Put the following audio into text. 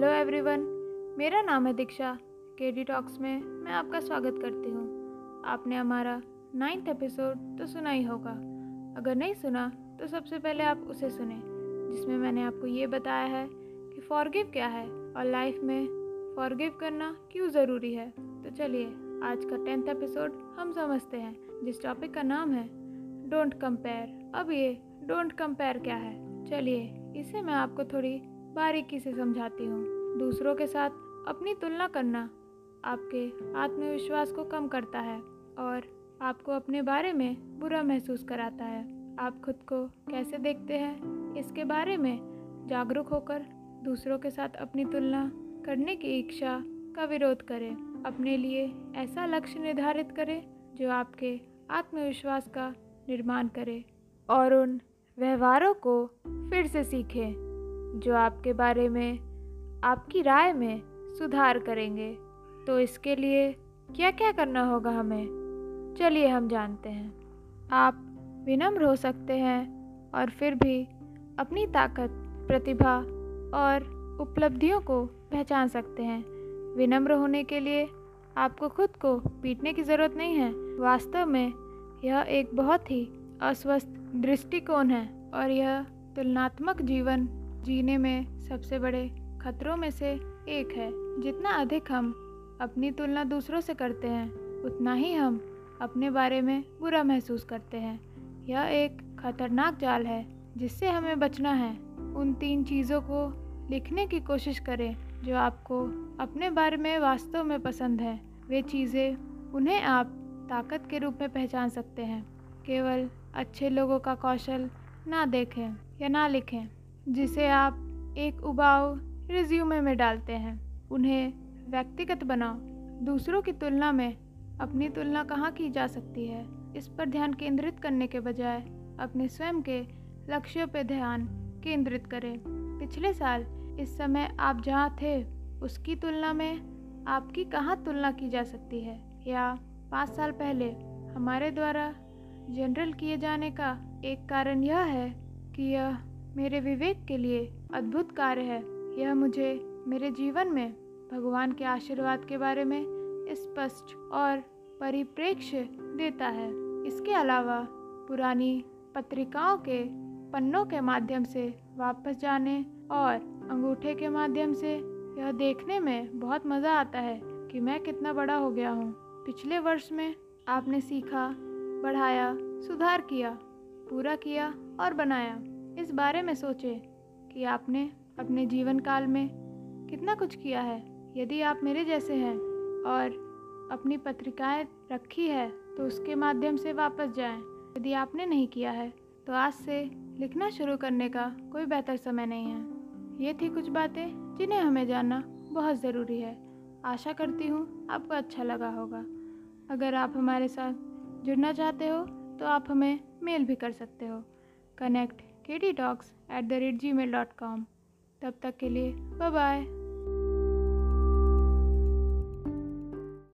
Hello everyone, मेरा नाम है दीक्षा। के डी टॉक्स में मैं आपका स्वागत करती हूँ। आपने हमारा नाइन्थ एपिसोड तो सुना ही होगा। अगर नहीं सुना तो सबसे पहले आप उसे सुने, जिसमें मैंने आपको ये बताया है कि फॉरगिव क्या है और लाइफ में फॉरगिव करना क्यों ज़रूरी है। तो चलिए, आज का टेंथ एपिसोड हम समझते हैं, जिस टॉपिक का नाम है डोंट कंपेयर अब ये डोंट कंपेयर क्या है? चलिए, इसे मैं आपको थोड़ी बारीकी से समझाती हूँ। दूसरों के साथ अपनी तुलना करना आपके आत्मविश्वास को कम करता है और आपको अपने बारे में बुरा महसूस कराता है। आप खुद को कैसे देखते हैं, इसके बारे में जागरूक होकर दूसरों के साथ अपनी तुलना करने की इच्छा का विरोध करें। अपने लिए ऐसा लक्ष्य निर्धारित करें जो आपके आत्मविश्वास का निर्माण करे और उन व्यवहारों को फिर से सीखें। जो आपके बारे में, आपकी राय में सुधार करेंगे। तो इसके लिए क्या क्या करना होगा हमें? चलिए हम जानते हैं। आप विनम्र हो सकते हैं और फिर भी अपनी ताकत, प्रतिभा और उपलब्धियों को पहचान सकते हैं। विनम्र होने के लिए आपको खुद को पीटने की ज़रूरत नहीं है। वास्तव में यह एक बहुत ही अस्वस्थ दृष्टिकोण है और यह तुलनात्मक जीवन जीने में सबसे बड़े खतरों में से एक है। जितना अधिक हम अपनी तुलना दूसरों से करते हैं, उतना ही हम अपने बारे में बुरा महसूस करते हैं। यह एक खतरनाक जाल है जिससे हमें बचना है। उन तीन चीज़ों को लिखने की कोशिश करें जो आपको अपने बारे में वास्तव में पसंद है। वे चीज़ें उन्हें आप ताकत के रूप में पहचान सकते हैं। केवल अच्छे लोगों का कौशल ना देखें या ना लिखें। जिसे आप एक उबाऊ रिज्यूमे में डालते हैं। उन्हें व्यक्तिगत बनाओ। दूसरों की तुलना में अपनी तुलना कहाँ की जा सकती है? इस पर ध्यान केंद्रित करने के बजाय अपने स्वयं के लक्ष्यों पर ध्यान केंद्रित करें। पिछले साल इस समय आप जहाँ थे, उसकी तुलना में आपकी कहाँ तुलना की जा सकती है? या पाँच साल पहले हमारे द्वारा जनरल किए जाने का एक कारण यह है कि यह मेरे विवेक के लिए अद्भुत कार्य है। यह मुझे मेरे जीवन में, भगवान के आशीर्वाद के बारे में स्पष्ट और परिप्रेक्ष्य देता है। इसके अलावा, पुरानी पत्रिकाओं के पन्नों के माध्यम से वापस जाने और अंगूठे के माध्यम से यह देखने में बहुत मज़ा आता है कि मैं कितना बड़ा हो गया हूँ। पिछले वर्ष में आपने सीखा, बढ़ाया, सुधार किया, पूरा किया और बनाया। इस बारे में सोचें कि आपने अपने जीवन काल में कितना कुछ किया है। यदि आप मेरे जैसे हैं और अपनी पत्रिकाएँ रखी है तो उसके माध्यम से वापस जाएँ। यदि आपने नहीं किया है तो आज से लिखना शुरू करने का कोई बेहतर समय नहीं है। ये थी कुछ बातें जिन्हें हमें जानना बहुत ज़रूरी है। आशा करती हूँ आपको अच्छा लगा होगा। अगर आप हमारे साथ जुड़ना चाहते हो तो आप हमें मेल भी कर सकते हो। Connect K D talks at the rate Gmail dot com तब तक के लिए बाय बाय